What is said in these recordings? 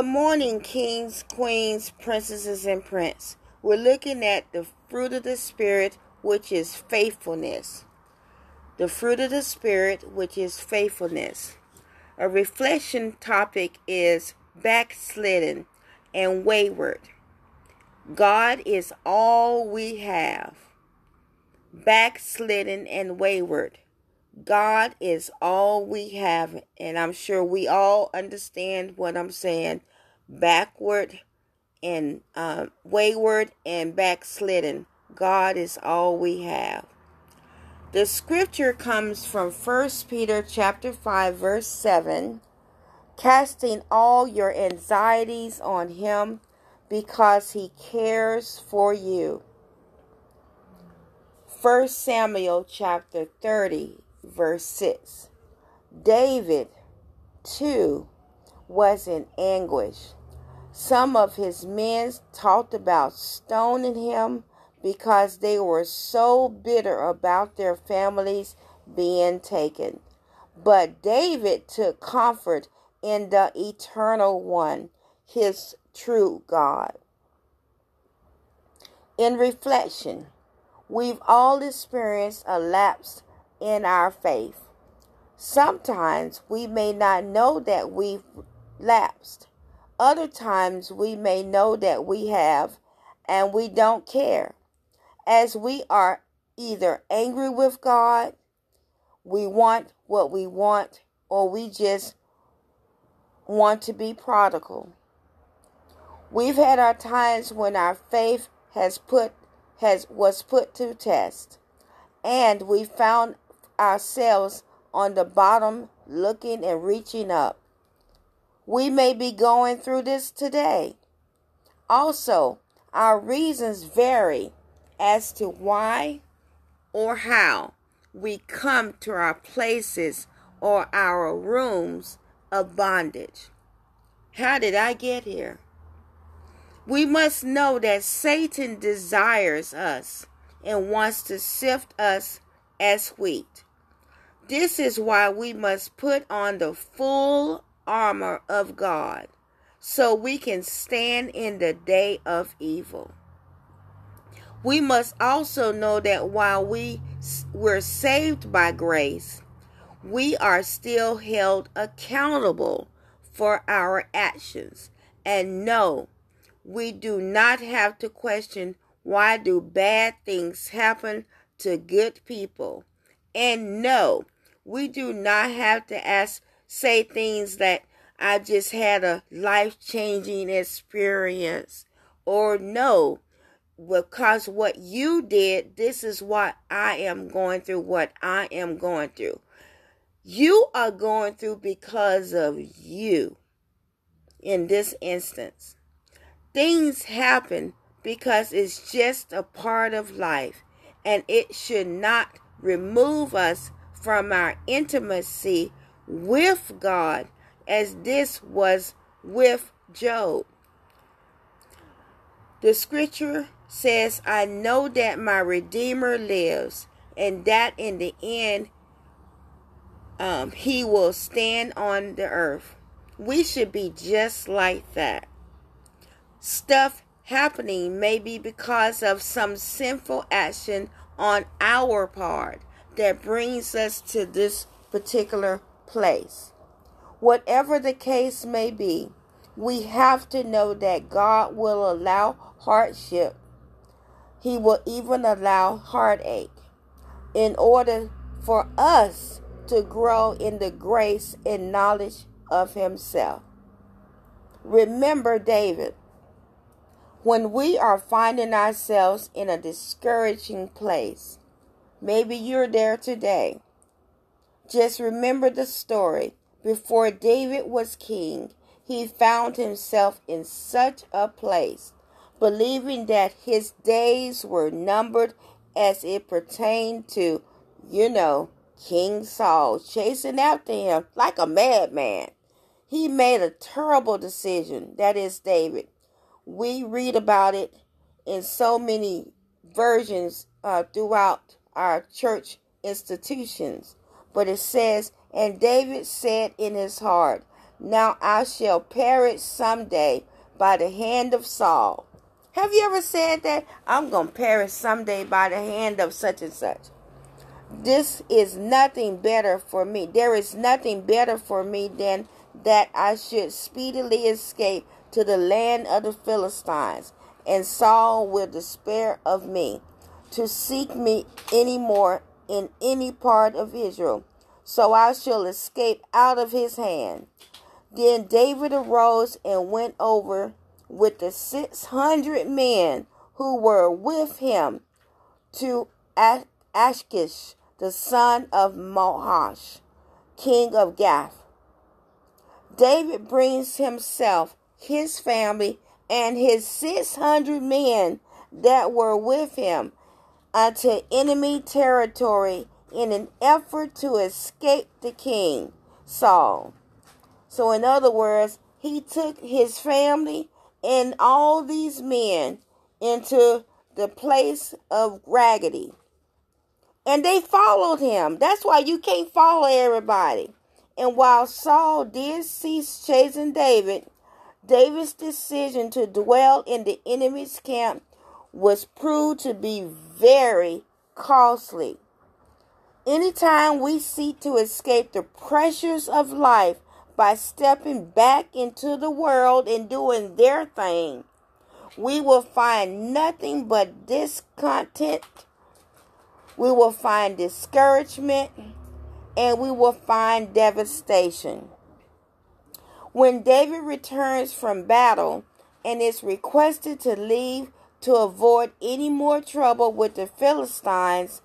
Good morning, kings, queens, princesses, and prince. We're looking at the fruit of the Spirit, which is faithfulness. The fruit of the Spirit, which is faithfulness. A reflection topic is backslidden and wayward. God is all we have. Backslidden and wayward. God is all we have, and I'm sure we all understand what I'm saying. Backward and uh, wayward and backslidden. God is all we have. The scripture comes from 1 Peter chapter 5 verse 7, casting all your anxieties on him because he cares for you. 1 Samuel chapter 30 verse 6. David, too, was in anguish. Some of his men talked about stoning him because they were so bitter about their families being taken. But David took comfort in the eternal one, his true God. In reflection, we've all experienced a lapse in our faith. Sometimes we may not know that we've lapsed. Other times we may know that we have and we don't care. As we are either angry with God, we want what we want, or we just want to be prodigal. We've had our times when our faith has put has was put to test and we found ourselves on the bottom looking and reaching up. We may be going through this today. Also, our reasons vary as to why or how we come to our places or our rooms of bondage. How did I get here? We must know that Satan desires us and wants to sift us as wheat. This is why we must put on the full armor of God so we can stand in the day of evil. We must also know that while we were saved by grace, we are still held accountable for our actions. And no, we do not have to question why do bad things happen to good people. And no, we do not have to ask, say things that I just had a life changing experience. Or no, because what you did, this is what I am going through, what I am going through. You are going through because of you in this instance. Things happen because it's just a part of life and it should not remove us from our intimacy with God as this was with Job. The scripture says, I know that my Redeemer lives, and that in the end um, he will stand on the earth. We should be just like that. Stuff happening may be because of some sinful action on our part that brings us to this particular place. Whatever the case may be, we have to know that God will allow hardship. He will even allow heartache in order for us to grow in the grace and knowledge of Himself. Remember David. When we are finding ourselves in a discouraging place, maybe you're there today. Just remember the story. Before David was king, he found himself in such a place, believing that his days were numbered as it pertained to, you know, King Saul chasing after him like a madman. He made a terrible decision, that is, David we read about it in so many versions uh, throughout our church institutions. But it says, And David said in his heart, Now I shall perish someday by the hand of Saul. Have you ever said that? I'm going to perish someday by the hand of such and such. This is nothing better for me. There is nothing better for me than that I should speedily escape to the land of the Philistines, and Saul will despair of me to seek me any more in any part of Israel. So I shall escape out of his hand. Then David arose and went over with the six hundred men who were with him to Achish, the son of Maoch, king of Gath. David brings himself, his family, and his six hundred men that were with him unto enemy territory in an effort to escape the king, Saul. So, in other words, he took his family and all these men into the place of raggedy. And they followed him. That's why you can't follow everybody. And while Saul did cease chasing David, David's decision to dwell in the enemy's camp was proved to be very costly. Anytime we seek to escape the pressures of life by stepping back into the world and doing their thing, we will find nothing but discontent. We will find discouragement and we will find devastation. When David returns from battle and is requested to leave to avoid any more trouble with the Philistines,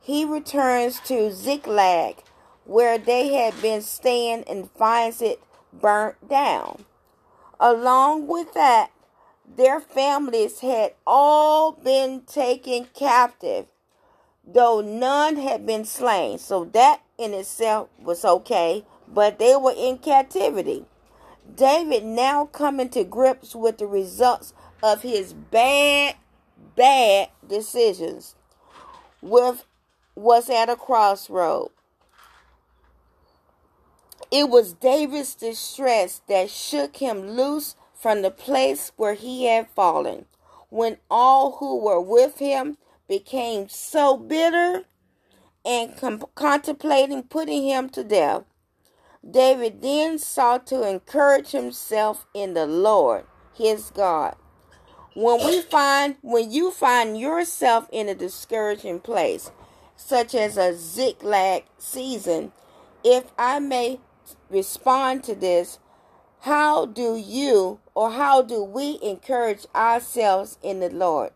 he returns to Ziklag, where they had been staying, and finds it burnt down. Along with that, their families had all been taken captive, though none had been slain. So that in itself was okay, but they were in captivity. David now coming to grips with the results of his bad, bad decisions with was at a crossroad. It was David's distress that shook him loose from the place where he had fallen. When all who were with him became so bitter and com- contemplating putting him to death, David then sought to encourage himself in the Lord, his God. When we find when you find yourself in a discouraging place, such as a Ziklag season, if I may respond to this, how do you or how do we encourage ourselves in the Lord?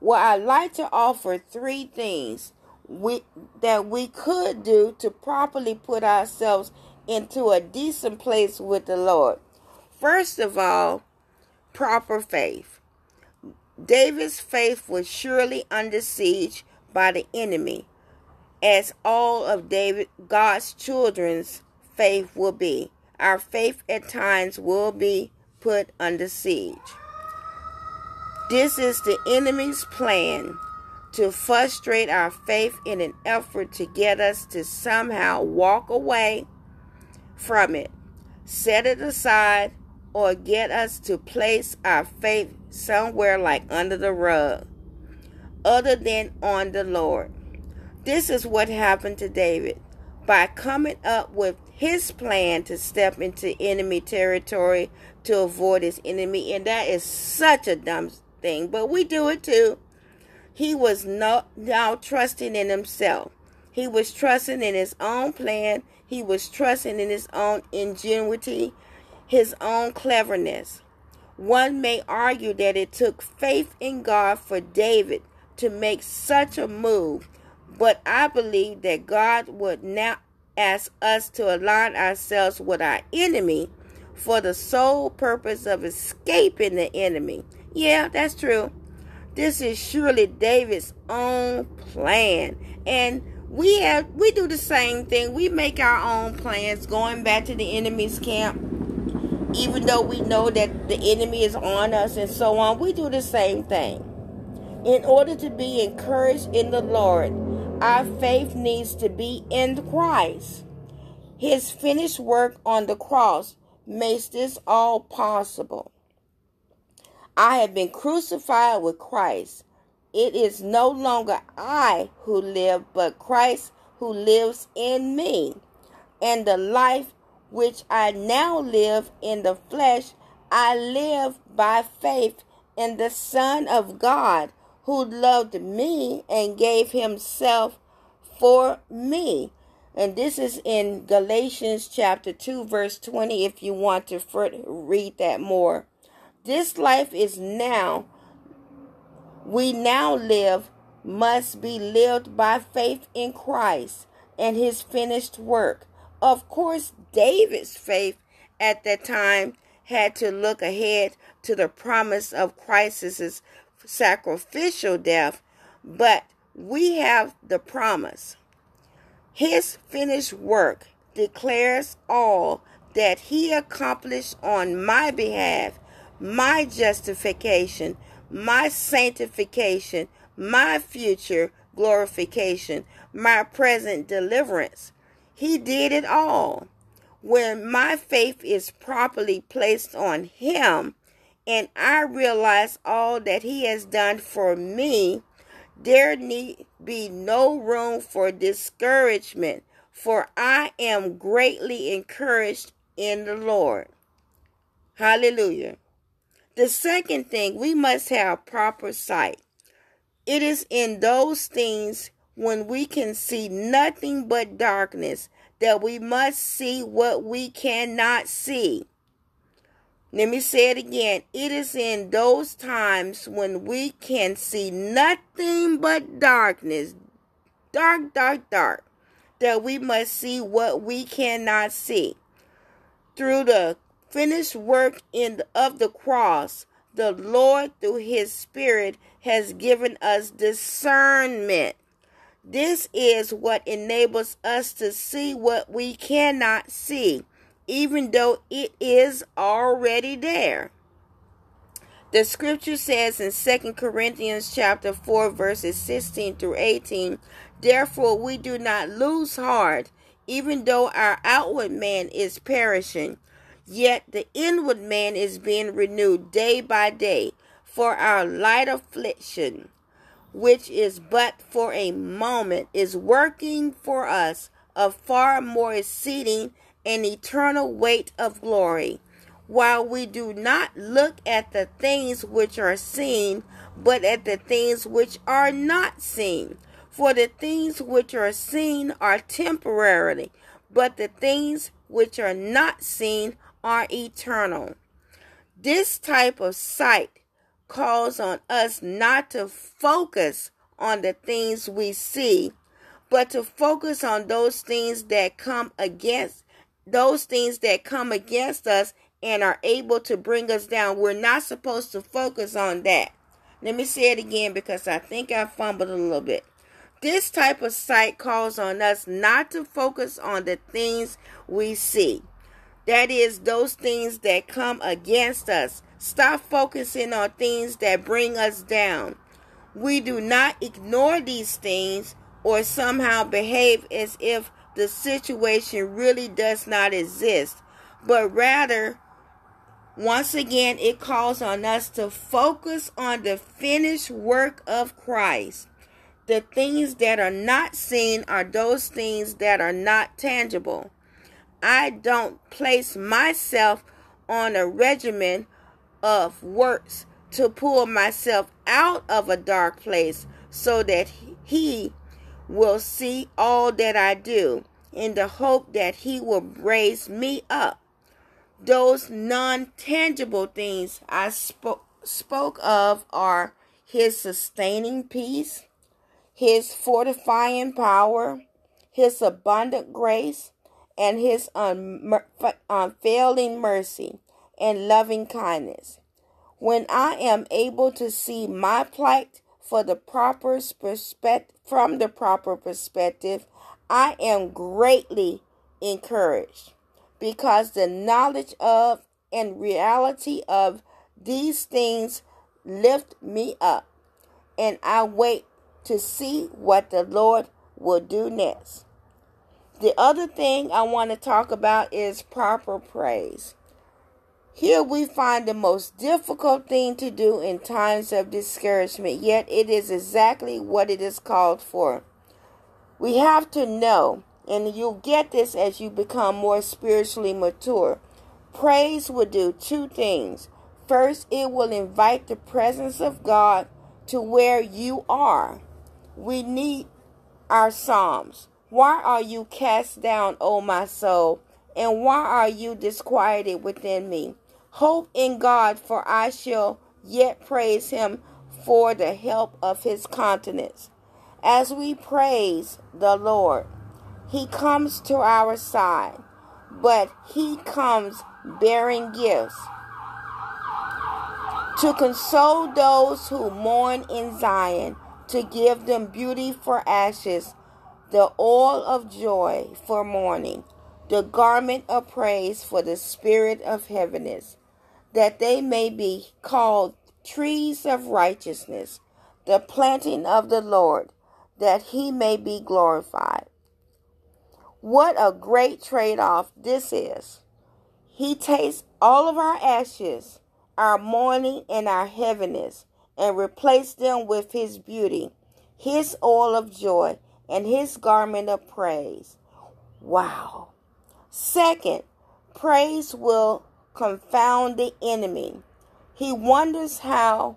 Well, I'd like to offer three things we, that we could do to properly put ourselves into a decent place with the Lord. First of all, proper faith. David's faith was surely under siege by the enemy, as all of David, God's children's faith will be. Our faith at times will be put under siege. This is the enemy's plan to frustrate our faith in an effort to get us to somehow walk away from it, set it aside, or get us to place our faith somewhere like under the rug, other than on the Lord. This is what happened to David. By coming up with his plan to step into enemy territory to avoid his enemy, and that is such a dumb thing, but we do it too. He was not now trusting in himself. He was trusting in his own plan. He was trusting in his own ingenuity his own cleverness. One may argue that it took faith in God for David to make such a move, but I believe that God would now ask us to align ourselves with our enemy for the sole purpose of escaping the enemy. Yeah, that's true. This is surely David's own plan. And we have we do the same thing. We make our own plans going back to the enemy's camp even though we know that the enemy is on us and so on, we do the same thing. In order to be encouraged in the Lord, our faith needs to be in Christ. His finished work on the cross makes this all possible. I have been crucified with Christ. It is no longer I who live, but Christ who lives in me. And the life which I now live in the flesh, I live by faith in the Son of God who loved me and gave himself for me. And this is in Galatians chapter 2, verse 20, if you want to read that more. This life is now, we now live, must be lived by faith in Christ and his finished work. Of course, David's faith at that time had to look ahead to the promise of Christ's sacrificial death, but we have the promise. His finished work declares all that he accomplished on my behalf, my justification, my sanctification, my future glorification, my present deliverance. He did it all. When my faith is properly placed on him and I realize all that he has done for me, there need be no room for discouragement, for I am greatly encouraged in the Lord. Hallelujah. The second thing, we must have proper sight. It is in those things when we can see nothing but darkness that we must see what we cannot see. Let me say it again. It is in those times when we can see nothing but darkness, dark, dark, dark, that we must see what we cannot see. Through the finished work in of the cross, the Lord, through His Spirit, has given us discernment. This is what enables us to see what we cannot see even though it is already there. The scripture says in 2 Corinthians chapter 4 verses 16 through 18, therefore we do not lose heart, even though our outward man is perishing, yet the inward man is being renewed day by day, for our light affliction, which is but for a moment, is working for us a far more exceeding and eternal weight of glory, while we do not look at the things which are seen, but at the things which are not seen. For the things which are seen are temporary, but the things which are not seen are eternal. This type of sight calls on us not to focus on the things we see, but to focus on those things that come against those things that come against us and are able to bring us down. We're not supposed to focus on that. Let me say it again because I think I fumbled a little bit. This type of sight calls on us not to focus on the things we see. That is, those things that come against us. Stop focusing on things that bring us down. We do not ignore these things or somehow behave as if the situation really does not exist, but rather, once again, it calls on us to focus on the finished work of Christ. The things that are not seen are those things that are not tangible. I don't place myself on a regimen of works to pull myself out of a dark place so that He will see all that I do in the hope that He will raise me up. Those non tangible things I spoke, spoke of are His sustaining peace, His fortifying power, His abundant grace, and His unfailing mercy and loving kindness. When I am able to see my plight for the proper from the proper perspective, I am greatly encouraged because the knowledge of and reality of these things lift me up, and I wait to see what the Lord will do next. The other thing I want to talk about is proper praise. Here we find the most difficult thing to do in times of discouragement, yet it is exactly what it is called for. We have to know, and you'll get this as you become more spiritually mature. Praise will do two things. First, it will invite the presence of God to where you are. We need our Psalms. Why are you cast down, O my soul? And why are you disquieted within me? Hope in God, for I shall yet praise him for the help of his countenance. As we praise the Lord, he comes to our side, but he comes bearing gifts to console those who mourn in Zion, to give them beauty for ashes, the oil of joy for mourning, the garment of praise for the spirit of heaviness that they may be called trees of righteousness, the planting of the Lord, that he may be glorified. What a great trade off this is. He takes all of our ashes, our mourning, and our heaviness, and replaces them with his beauty, his oil of joy, and his garment of praise. Wow. Second, praise will confound the enemy. He wonders how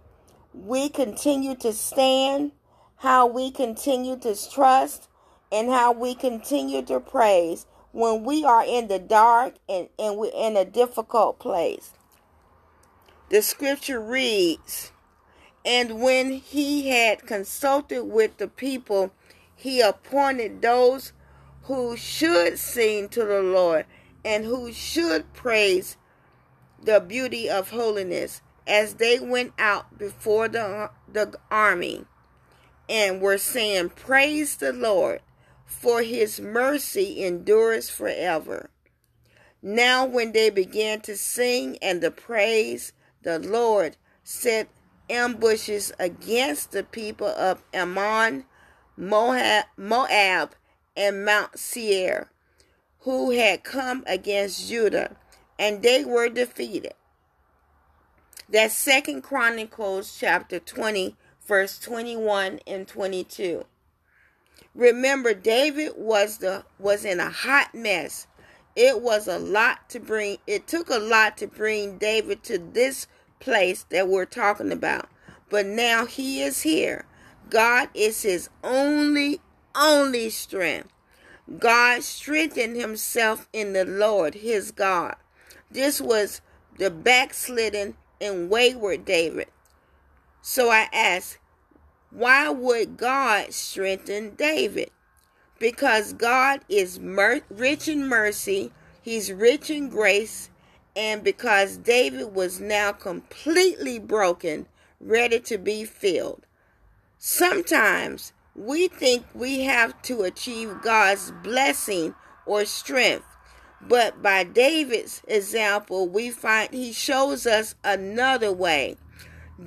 we continue to stand, how we continue to trust, and how we continue to praise when we are in the dark and, and we're in a difficult place. The scripture reads, And when he had consulted with the people, he appointed those who should sing to the Lord and who should praise the beauty of holiness as they went out before the, the army and were saying, Praise the Lord, for his mercy endures forever. Now, when they began to sing and to praise, the Lord set ambushes against the people of Ammon, Moab, Moab and Mount Seir, who had come against Judah and they were defeated. That Second Chronicles chapter 20, verse 21 and 22. Remember, David was the was in a hot mess. It was a lot to bring. It took a lot to bring David to this place that we're talking about. But now he is here. God is his only, only strength. God strengthened himself in the Lord, his God. This was the backslidden and wayward David. So I ask, why would God strengthen David? Because God is mer- rich in mercy, He's rich in grace, and because David was now completely broken, ready to be filled. Sometimes we think we have to achieve God's blessing or strength but by David's example, we find he shows us another way.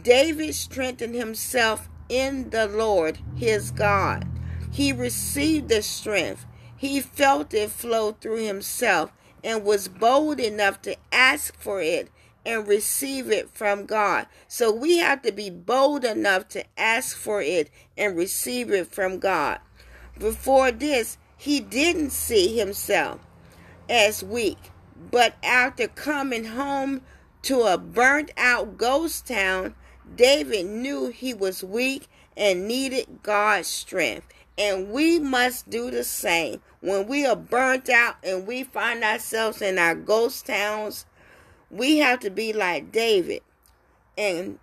David strengthened himself in the Lord, his God. He received the strength. He felt it flow through himself and was bold enough to ask for it and receive it from God. So we have to be bold enough to ask for it and receive it from God. Before this, he didn't see himself as weak. But after coming home to a burnt out ghost town, David knew he was weak and needed God's strength. And we must do the same. When we are burnt out and we find ourselves in our ghost towns, we have to be like David and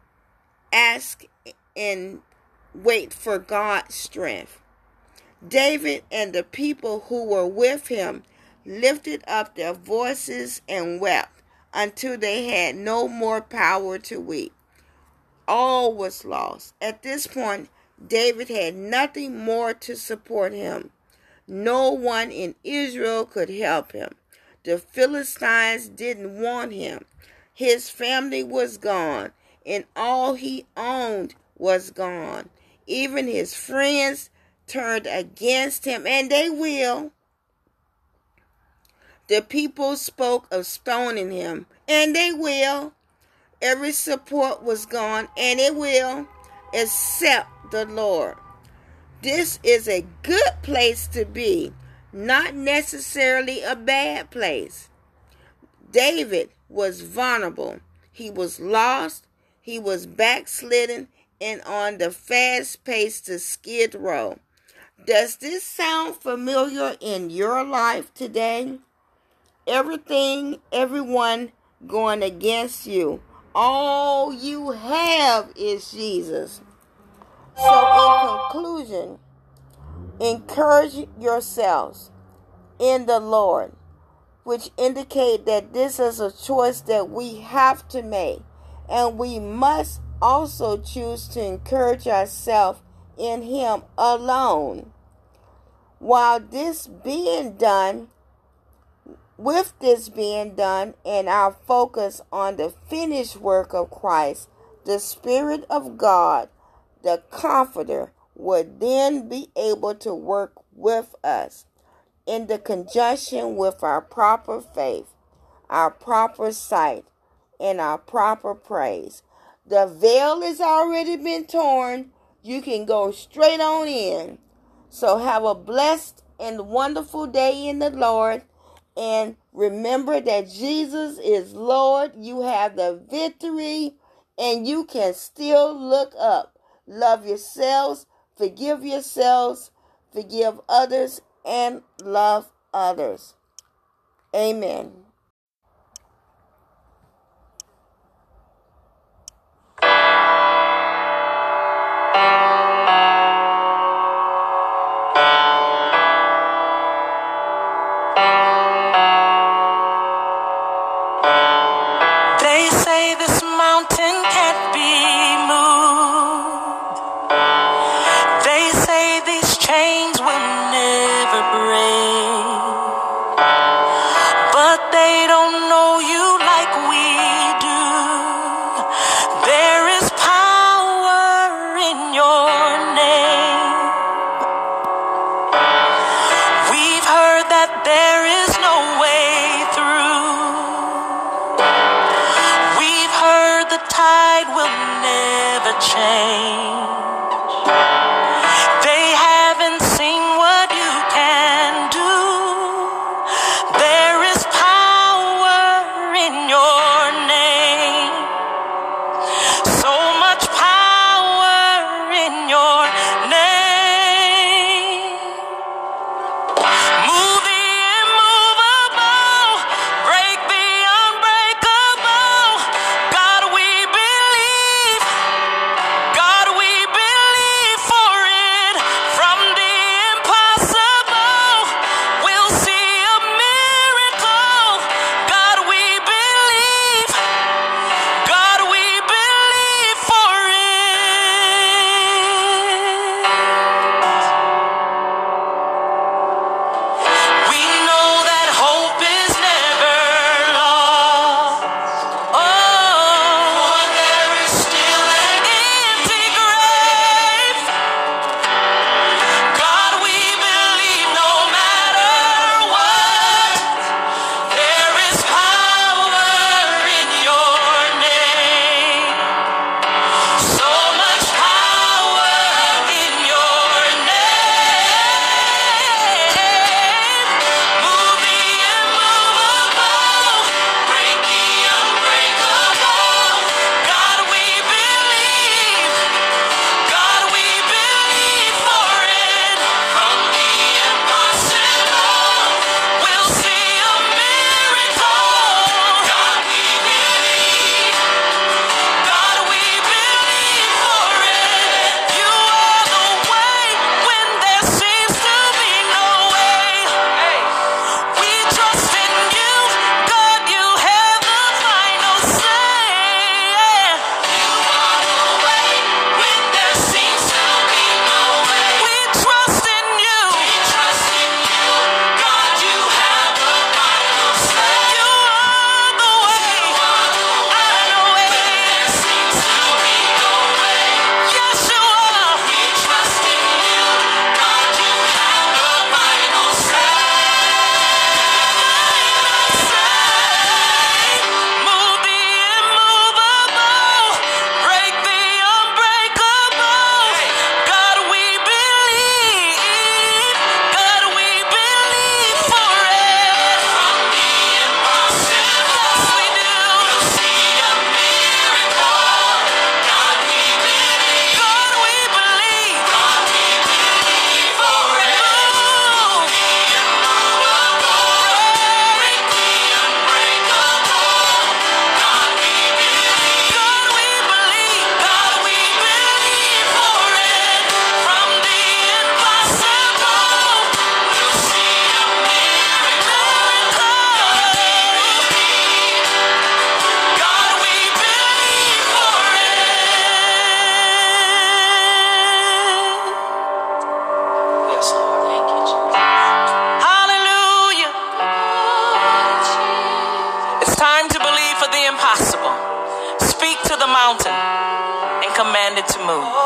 ask and wait for God's strength. David and the people who were with him lifted up their voices and wept until they had no more power to weep. All was lost. At this point, David had nothing more to support him. No one in Israel could help him. The Philistines didn't want him. His family was gone, and all he owned was gone. Even his friends turned against him, and they will. The people spoke of stoning him, and they will. Every support was gone, and it will, except the Lord. This is a good place to be, not necessarily a bad place. David was vulnerable. He was lost. He was backslidden and on the fast pace to skid row. Does this sound familiar in your life today? Everything, everyone going against you. All you have is Jesus. So, in conclusion, encourage yourselves in the Lord, which indicate that this is a choice that we have to make, and we must also choose to encourage ourselves in Him alone. While this being done, with this being done, and our focus on the finished work of Christ, the Spirit of God, the Comforter, would then be able to work with us in the conjunction with our proper faith, our proper sight, and our proper praise. The veil has already been torn. You can go straight on in. So have a blessed and wonderful day in the Lord. And remember that Jesus is Lord. You have the victory and you can still look up. Love yourselves, forgive yourselves, forgive others, and love others. Amen. to move.